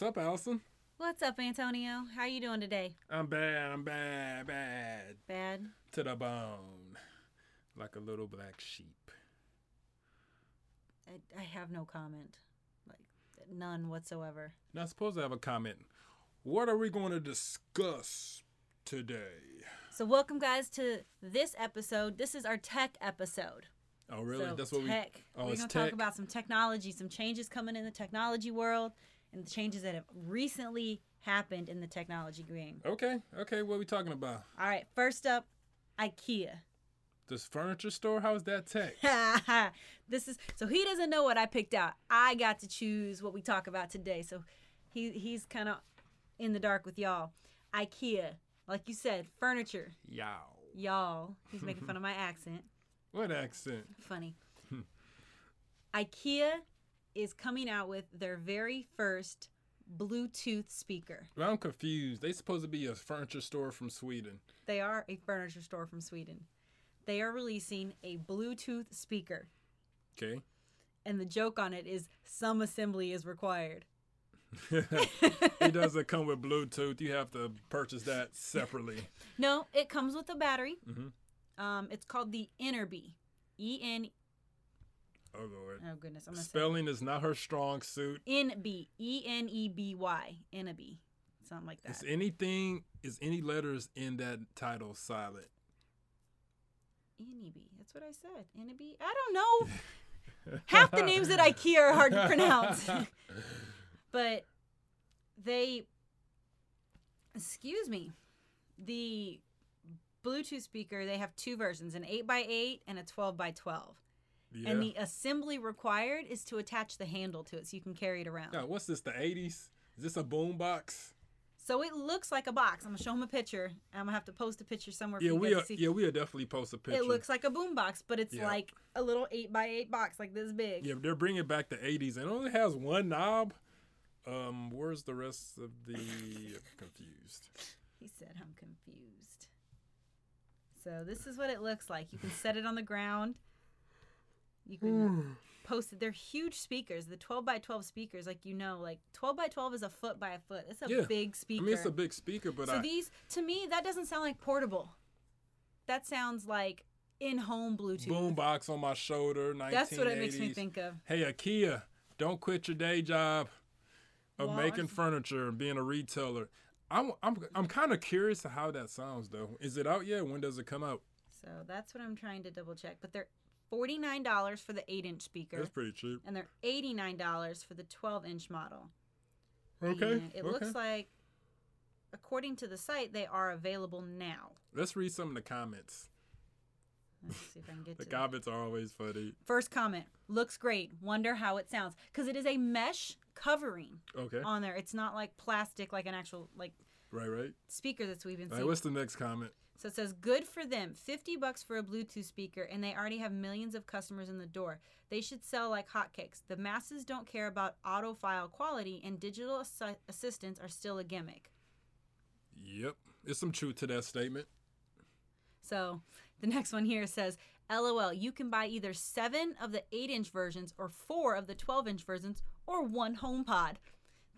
What's up, Allison? What's up, Antonio? How you doing today? I'm bad. I'm bad. Bad Bad. to the bone, like a little black sheep. I, I have no comment, like none whatsoever. Not supposed to have a comment. What are we going to discuss today? So, welcome guys to this episode. This is our tech episode. Oh, really? So, That's what tech. we. Oh, We're gonna tech. talk about some technology, some changes coming in the technology world, and the changes that have recently happened in the technology game. Okay. Okay. What are we talking about? All right, first up, IKEA. This furniture store? How's that tech? this is so he doesn't know what I picked out. I got to choose what we talk about today. So he he's kind of in the dark with y'all. IKEA, like you said, furniture. Y'all. Y'all. He's making fun of my accent. What accent? Funny. IKEA is coming out with their very first Bluetooth speaker. Well, I'm confused. They supposed to be a furniture store from Sweden. They are a furniture store from Sweden. They are releasing a Bluetooth speaker. Okay. And the joke on it is some assembly is required. it doesn't come with Bluetooth. You have to purchase that separately. No, it comes with a battery. Mhm. Um, it's called the Enerby. E N. Oh Lord. Oh goodness, I'm Spelling is not her strong suit. say N B E N E B Y Enerby, something like that. Is anything is any letters in that title silent? Enerby. That's what I said. Enerby. I don't know. Half the names at IKEA are hard to pronounce. but they, excuse me, the Bluetooth speaker. They have two versions: an eight x eight and a twelve x twelve. Yeah. And the assembly required is to attach the handle to it so you can carry it around. Yeah, what's this? The 80s? Is this a boom box? So it looks like a box. I'm gonna show him a picture. I'm gonna have to post a picture somewhere for Yeah, you we guys are, to see. yeah we'll definitely post a picture. It looks like a boom box, but it's Yeah. like a little eight by eight box, like this big. Yeah, they're bringing back the 80s and it only has one knob. Um, where's the rest of the? I'm confused. He said, I'm confused. So this is what it looks like. You can set it on the ground. You can post it. They're huge speakers. The 12 by 12 speakers, like you know, like 12 by 12 is a foot by a foot. It's a Yeah. big I speaker. mean, it's a big speaker, but so I these, to me, that doesn't sound like portable. That sounds like in-home Bluetooth. boom box on my shoulder. 1980s. That's what it makes me think of. Hey, IKEA, don't quit your day job of Well, making it's- furniture and being a retailer. I'm I'm I'm kind of curious to how that sounds though. Is it out yet? When does it come out? So that's what I'm trying to double check. But they're $49 for the 8-inch speaker. That's pretty cheap. and they're $89 for the 12 inch model. Okay. And it okay. looks like, according to the site, they are available now. Let's read some of the comments. Let's see if I can get The to that. comments are always funny. First comment looks great. Wonder how it sounds. Because it is a mesh covering Okay. on there. It's not like plastic, like an actual like Right, right. speaker that's we've been All right, what's the next comment? So it says, good for them. 50 bucks for a Bluetooth speaker, and they already have millions of customers in the door. They should sell like hotcakes. The masses don't care about audiophile quality, and digital assi- assistants are still a gimmick. Yep. There's some truth to that statement. So the next one here says, LOL, you can buy either seven of the 8 inch versions, or four of the 12 inch versions, or one HomePod.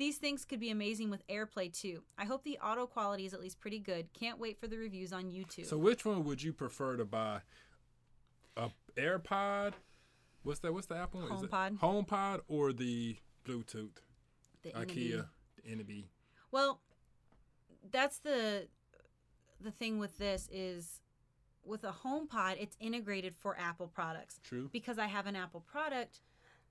These things could be amazing with AirPlay too. I hope the auto quality is at least pretty good. Can't wait for the reviews on YouTube. So which one would you prefer to buy? A AirPod? What's that? What's the Apple one? HomePod. HomePod or the Bluetooth? the IKEA, the NB. Well, that's the the thing with this is with a HomePod, it's integrated for Apple products. True. Because I have an Apple product,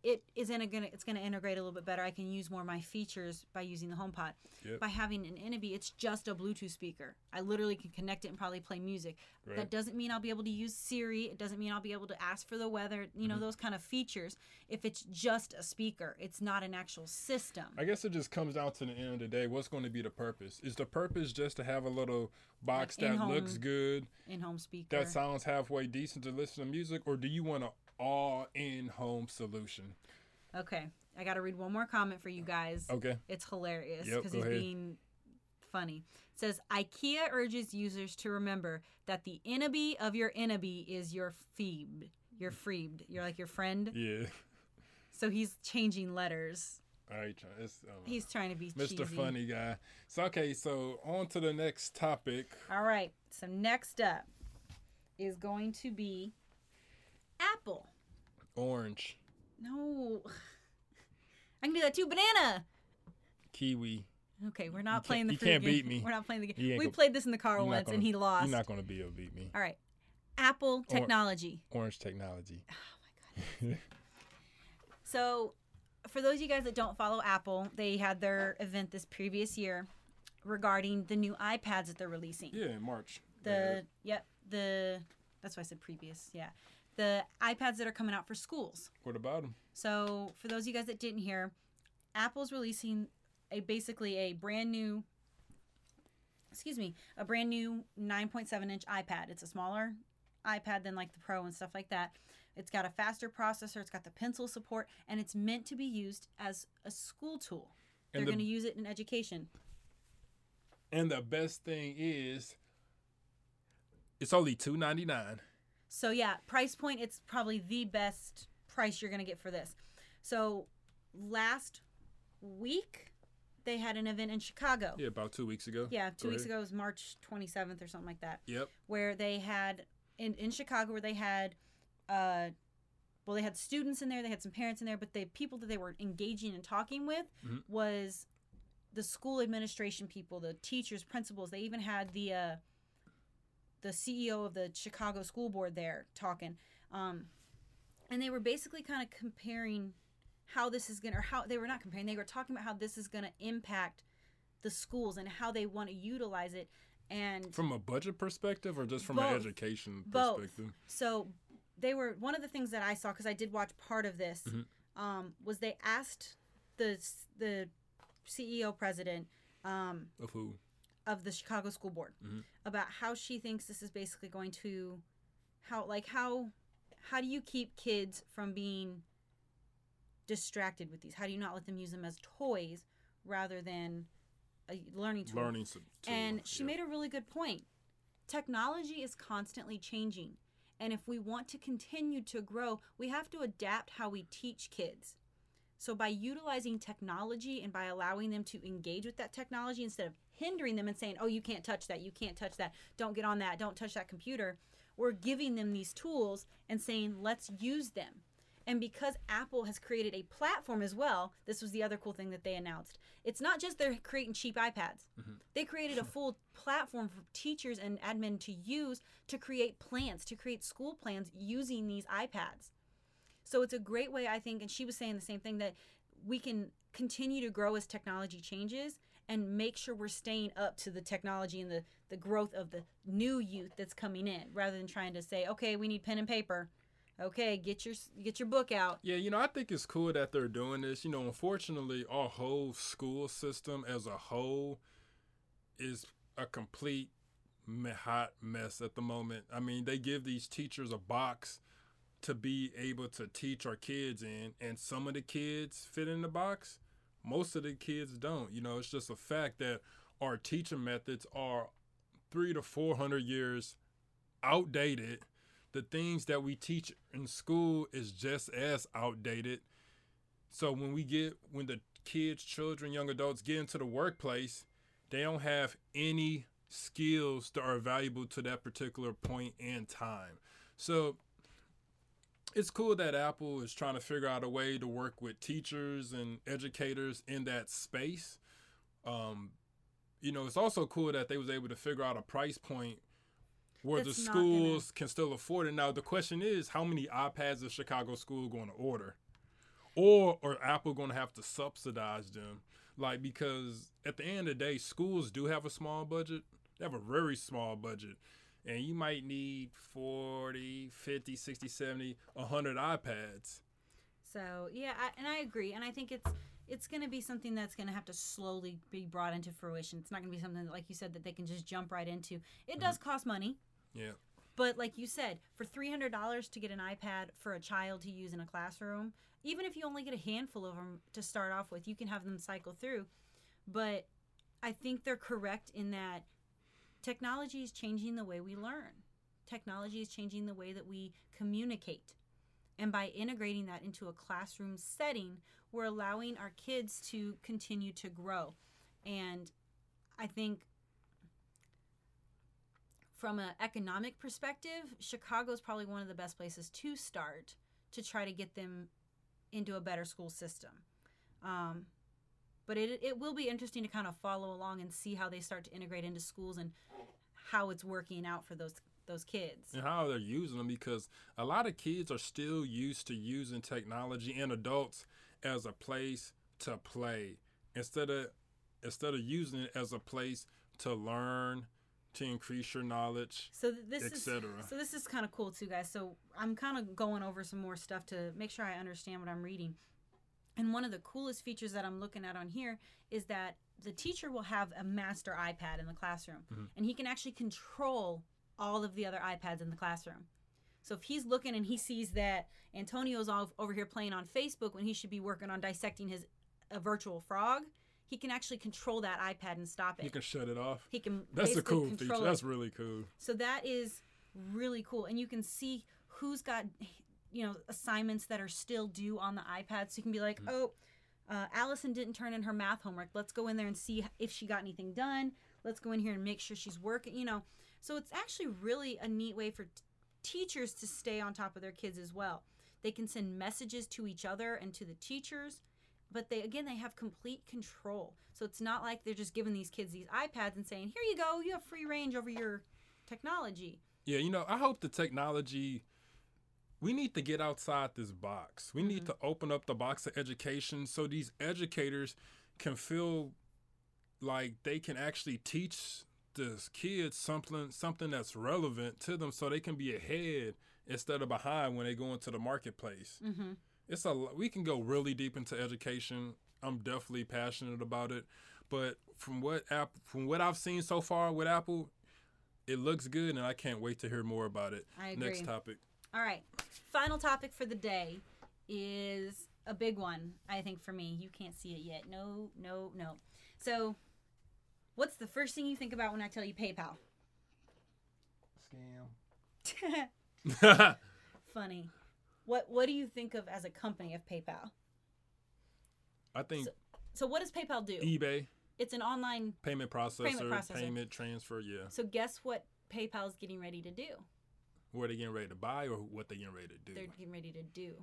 it is in a gonna it's gonna integrate a little bit better. I can use more of my features by using the HomePod. Yep. By having an Innoby, it's just a Bluetooth speaker. I literally can connect it and probably play music. Right. That doesn't mean I'll be able to use Siri. It doesn't mean I'll be able to ask for the weather. You know Mm-hmm. those kind of features. If it's just a speaker, it's not an actual system. I guess it just comes down to the end of the day. What's going to be the purpose? Is the purpose just to have a little box Like that looks good, In-home speaker. that sounds halfway decent to listen to music, or do you want an all-in-home solution? Okay, I got to read one more comment for you guys. Okay. It's hilarious because go he's ahead. being funny. It says IKEA urges users to remember that the Innoby of your Innoby is your Phoebe. Your Freebed. You're like your friend. Yeah. So he's changing letters All right, it's um, He's trying to be Mr. cheesy. Funny Guy. So okay, so on to the next topic. All right. So next up is going to be apple. Orange, No. I can do that too. Banana. kiwi. Okay, we're not playing the you can't game. beat me. We're not playing the game. We go- played this in the car once gonna- and he lost. You're not gonna be able to beat me. All right. Apple technology. Orange technology. Oh my god. so, for those of you guys that don't follow Apple, they had their event this previous year regarding the new iPads that they're releasing. Yeah, in March. The yep, the that's why I said previous. Yeah. The iPads that are coming out for schools. What about them? So, for those of you guys that didn't hear, Apple's releasing a basically a brand new excuse me, a brand new 9.7 inch iPad. It's a smaller iPad than like the Pro and stuff like that. It's got a faster processor, it's got the pencil support, and it's meant to be used as a school tool. They're the- going to use it in education. And the best thing is, it's only two ninety nine. So yeah, price point it's probably the best price you're going to get for this. So last week they had an event in Chicago. Yeah, about two weeks ago. Yeah, two Go weeks ahead. ago was March 27th or something like that, Yep. where they had in in Chicago where they had uh well they had students in there, they had some parents in there, but the people that they were engaging and talking with Mhm. was the school administration people, the teachers, principals. They even had the uh the CEO of the Chicago School Board there talking. Um and they were basically kind of comparing how this is going to or how they were not comparing, they were talking about how this is going to impact the schools and how they want to utilize it and From a budget perspective, or just from Both. an education perspective Both. so they were one of the things that I saw because I did watch part of this Mhm. um, was they asked the the CEO president um, Of who? Of the Chicago School Board Mhm. about how she thinks this is basically going to how like how how do you keep kids from being distracted with these? How do you not let them use them as toys rather than a learning tool? Learning. And she made a really good point. Technology is constantly changing. And if we want to continue to grow, we have to adapt how we teach kids. So, by utilizing technology and by allowing them to engage with that technology instead of hindering them and saying, oh, you can't touch that, you can't touch that, don't get on that, don't touch that computer, we're giving them these tools and saying, let's use them. And because Apple has created a platform as well, this was the other cool thing that they announced. It's not just they're creating cheap iPads. Mm-hmm. They created a full platform for teachers and admin to use to create plans, to create school plans using these iPads. So it's a great way, I think, and she was saying the same thing that we can continue to grow as technology changes and make sure we're staying up to the technology and the, the growth of the new youth that's coming in rather than trying to say, okay, we need pen and paper. Okay, get your get your book out. Yeah, you know, I think it's cool that they're doing this. You know, unfortunately, our whole school system as a whole is a complete hot mess at the moment. I mean, they give these teachers a box to be able to teach our kids in, and some of the kids fit in the box, most of the kids don't. You know, it's just a fact that our teaching methods are three to four hundred years outdated the things that we teach in school is just as outdated. So when we get when the kids, children, young adults get into the workplace, they don't have any skills that are valuable to that particular point in time. So it's cool that Apple is trying to figure out a way to work with teachers and educators in that space. Um, you know, it's also cool that they was able to figure out a price point where That's the schools can still afford it. Now the question is, how many iPads is Chicago school going to order, or or Apple going to have to subsidize them? Like because at the end of the day, schools do have a small budget. They have a very small budget, and you might need 40, 50, 60, 70, 100 iPads. So yeah, I, and I agree, and I think it's it's going to be something that's going to have to slowly be brought into fruition. It's not going to be something that, like you said, that they can just jump right into. It does mm-hmm. cost money, Yeah. but like you said, for three hundred dollars to get an iPad for a child to use in a classroom, even if you only get a handful of them to start off with, you can have them cycle through. But I think they're correct in that technology is changing the way we learn. Technology is changing the way that we communicate. And by integrating that into a classroom setting, we're allowing our kids to continue to grow. And I think from an economic perspective, Chicago is probably one of the best places to start to try to get them into a better school system. Um, but it, it will be interesting to kind of follow along and see how they start to integrate into schools and how it's working out for those those kids. and how they're using them because a lot of kids are still used to using technology and adults as a place to play instead of instead of using it as a place to learn to increase your knowledge So th- this is so this is kind of cool too, guys. So I'm kind of going over some more stuff to make sure I understand what I'm reading. And one of the coolest features that I'm looking at on here is that the teacher will have a master iPad in the classroom, mm-hmm. and he can actually control all of the other iPads in the classroom. So if he's looking and he sees that Antonio's all over here playing on Facebook when he should be working on dissecting his a virtual frog, he can actually control that iPad and stop it. you can shut it off he can that's a cool feature it. that's really cool So that is really cool. And you can see who's got, you know, assignments that are still due on the iPad. So you can be like, oh, uh, Allison didn't turn in her math homework. Let's go in there and see if she got anything done. Let's go in here and make sure she's working, you know. So it's actually really a neat way for t- teachers to stay on top of their kids as well. They can send messages to each other and to the teachers, but they again they have complete control. So it's not like they're just giving these kids these iPads and saying, "Here you go, you have free range over your technology." Yeah, you know, I hope the technology. We need to get outside this box. We need to open up the box of education so these educators can feel like they can actually teach this kids something something that's relevant to them so they can be ahead instead of behind when they go into the marketplace. Mm-hmm. It's a we can go really deep into education. I'm definitely passionate about it, but from what app from what I've seen so far with Apple, it looks good, and I can't wait to hear more about it. Next topic. All right. Final topic for the day is a big one, I think, for me. You can't see it yet. No, no, no. So, what's the first thing you think about when I tell you PayPal? Scam. Funny. What What do you think of as a company of PayPal? I think So, what does PayPal do? eBay It's an online. payment processor, payment, processor. payment transfer. Yeah, So, guess what PayPal is getting ready to do? What they getting ready to buy or what they getting ready to do? They're getting ready to do.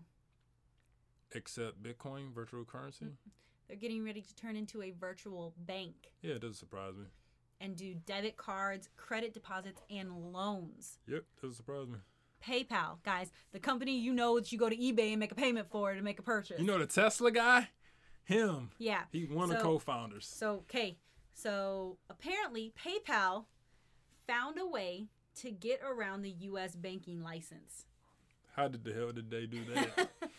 Accept Bitcoin, virtual currency. Mm-hmm. They're getting ready to turn into a virtual bank Yeah, it doesn't surprise me. and do debit cards, credit deposits, and loans. Yep, doesn't surprise me. PayPal, guys, the company you know that you go to eBay and make a payment for to make a purchase. You know the Tesla guy? Him. yeah. He one of the co-founders. So, okay. So, apparently, PayPal found a way to get around the US banking license. How did the hell did they do that?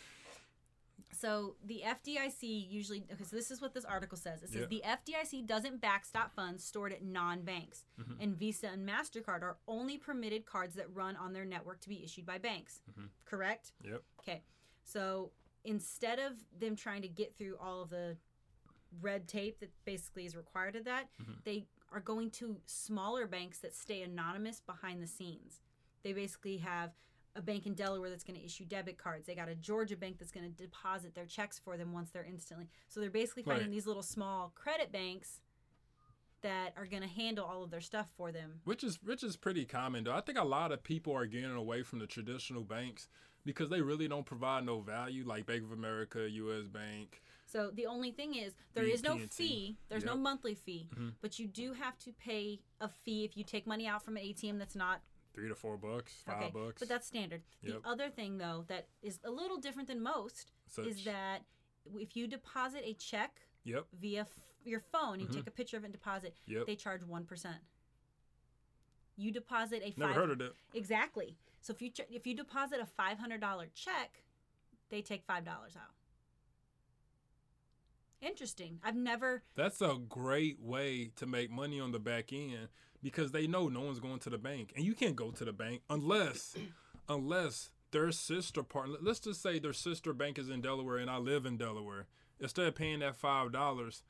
So, the FDIC usually, because this is what this article says it says Yeah. the FDIC doesn't backstop funds stored at non banks, Mhm. and Visa and MasterCard are only permitted cards that run on their network to be issued by banks. Mhm. Correct? Yep. Okay. So instead of them trying to get through all of the red tape that basically is required of that, Mhm. they are going to smaller banks that stay anonymous behind the scenes. They basically have a bank in Delaware that's going to issue debit cards. They got a Georgia bank that's going to deposit their checks for them once they're instantly. So they're basically finding Right. these little small credit banks that are going to handle all of their stuff for them. which is which is pretty common though. I think a lot of people are getting away from the traditional banks because they really don't provide no value like Bank of America, US Bank. So the only thing is there is no fee. There's no monthly fee, Mhm. but you do have to pay a fee if you take money out from an ATM that's not 3 to 4 bucks, 5 okay. bucks. But that's standard. Yep. The other thing though that is a little different than most Such. is that if you deposit a check Yep. via f- your phone, you Mhm. take a picture of it and deposit, Yep. they charge one percent. You deposit a Never five heard of that. exactly. So if you ch- if you deposit a five hundred dollar check, they take five dollars out. Interesting. I've never That's a great way to make money on the back end because they know no one's going to the bank, and you can't go to the bank unless, unless their sister partner. Let's just say their sister bank is in Delaware, and I live in Delaware. Instead of paying that five dollars,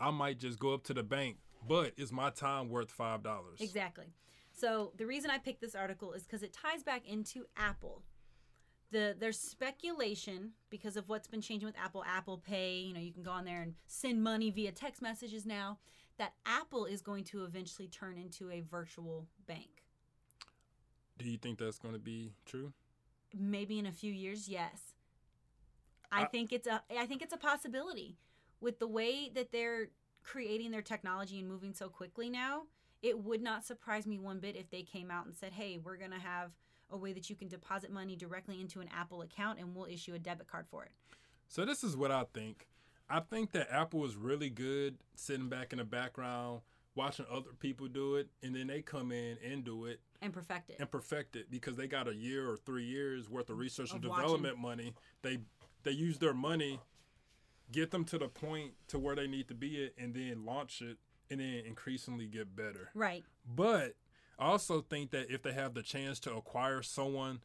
I might just go up to the bank. But is my time worth five dollars? Exactly. So the reason I picked this article is because it ties back into Apple. The there's speculation because of what's been changing with Apple, Apple Pay. You know, you can go on there and send money via text messages now. That Apple is going to eventually turn into a virtual bank. Do you think that's going to be true? Maybe in a few years, yes. I, I- think it's a I think it's a possibility with the way that they're creating their technology and moving so quickly now. It would not surprise me one bit if they came out and said, "Hey, we're going to have a way that you can deposit money directly into an Apple account and we'll issue a debit card for it." So this is what I think. I think that Apple is really good sitting back in the background, watching other people do it, and then they come in and do it and perfect it. and perfect it because they got a year or three years worth of research and Of watching. development money. They they use their money, get them to the point to where they need to be at, and then launch it, and then increasingly get better. right. But I also think that if they have the chance to acquire someone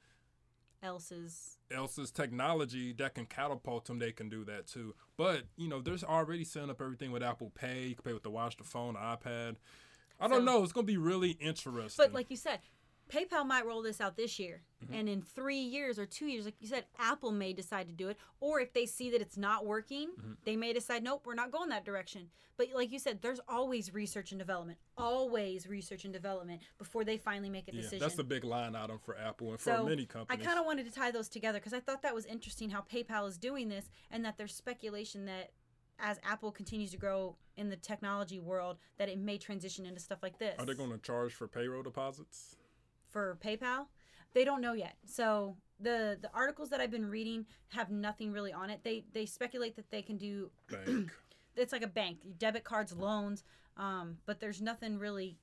Else's else's technology that can catapult them, they can do that too. But you know, there's already setting up everything with Apple Pay. You can pay with the watch, the phone, the iPad. I don't know. It's gonna be really interesting. But like you said, PayPal might roll this out this year. Mm-hmm. And in three years or two years, like you said, Apple may decide to do it. Or if they see that it's not working, Mm-hmm. they may decide, nope, we're not going that direction. But like you said, there's always research and development, always research and development before they finally make a yeah, decision. that's the big line item for Apple and for so many I kind of wanted to tie those together because I thought that was interesting how PayPal is doing this and that there's speculation that as Apple continues to grow in the technology world, that it may transition into stuff like this Are they going to charge for payroll deposits? For PayPal. They don't know yet. So the the articles that I've been reading have nothing really on it. They they speculate that they can do Bank. it's like a bank, debit cards, loans, um, but there's nothing really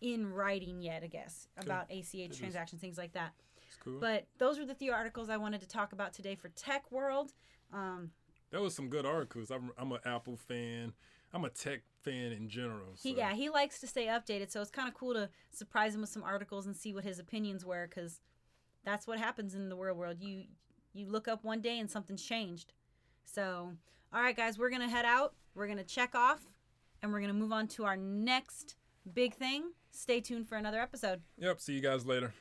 in writing yet, I guess, about ACH is. transactions, things like that. It's cool. But those were the few articles I wanted to talk about today for Tech World. Um, that was some good articles. I'm I'm an Apple fan. I'm a tech fan in general. he yeah he likes to stay updated, so it's kind of cool to surprise him with some articles and see what his opinions were, because that's what happens in the real world. You you look up one day and something's changed. So all right, guys, we're gonna head out. We're gonna check off, and we're gonna move on to our next big thing. Stay tuned for another episode. Yep. See you guys later.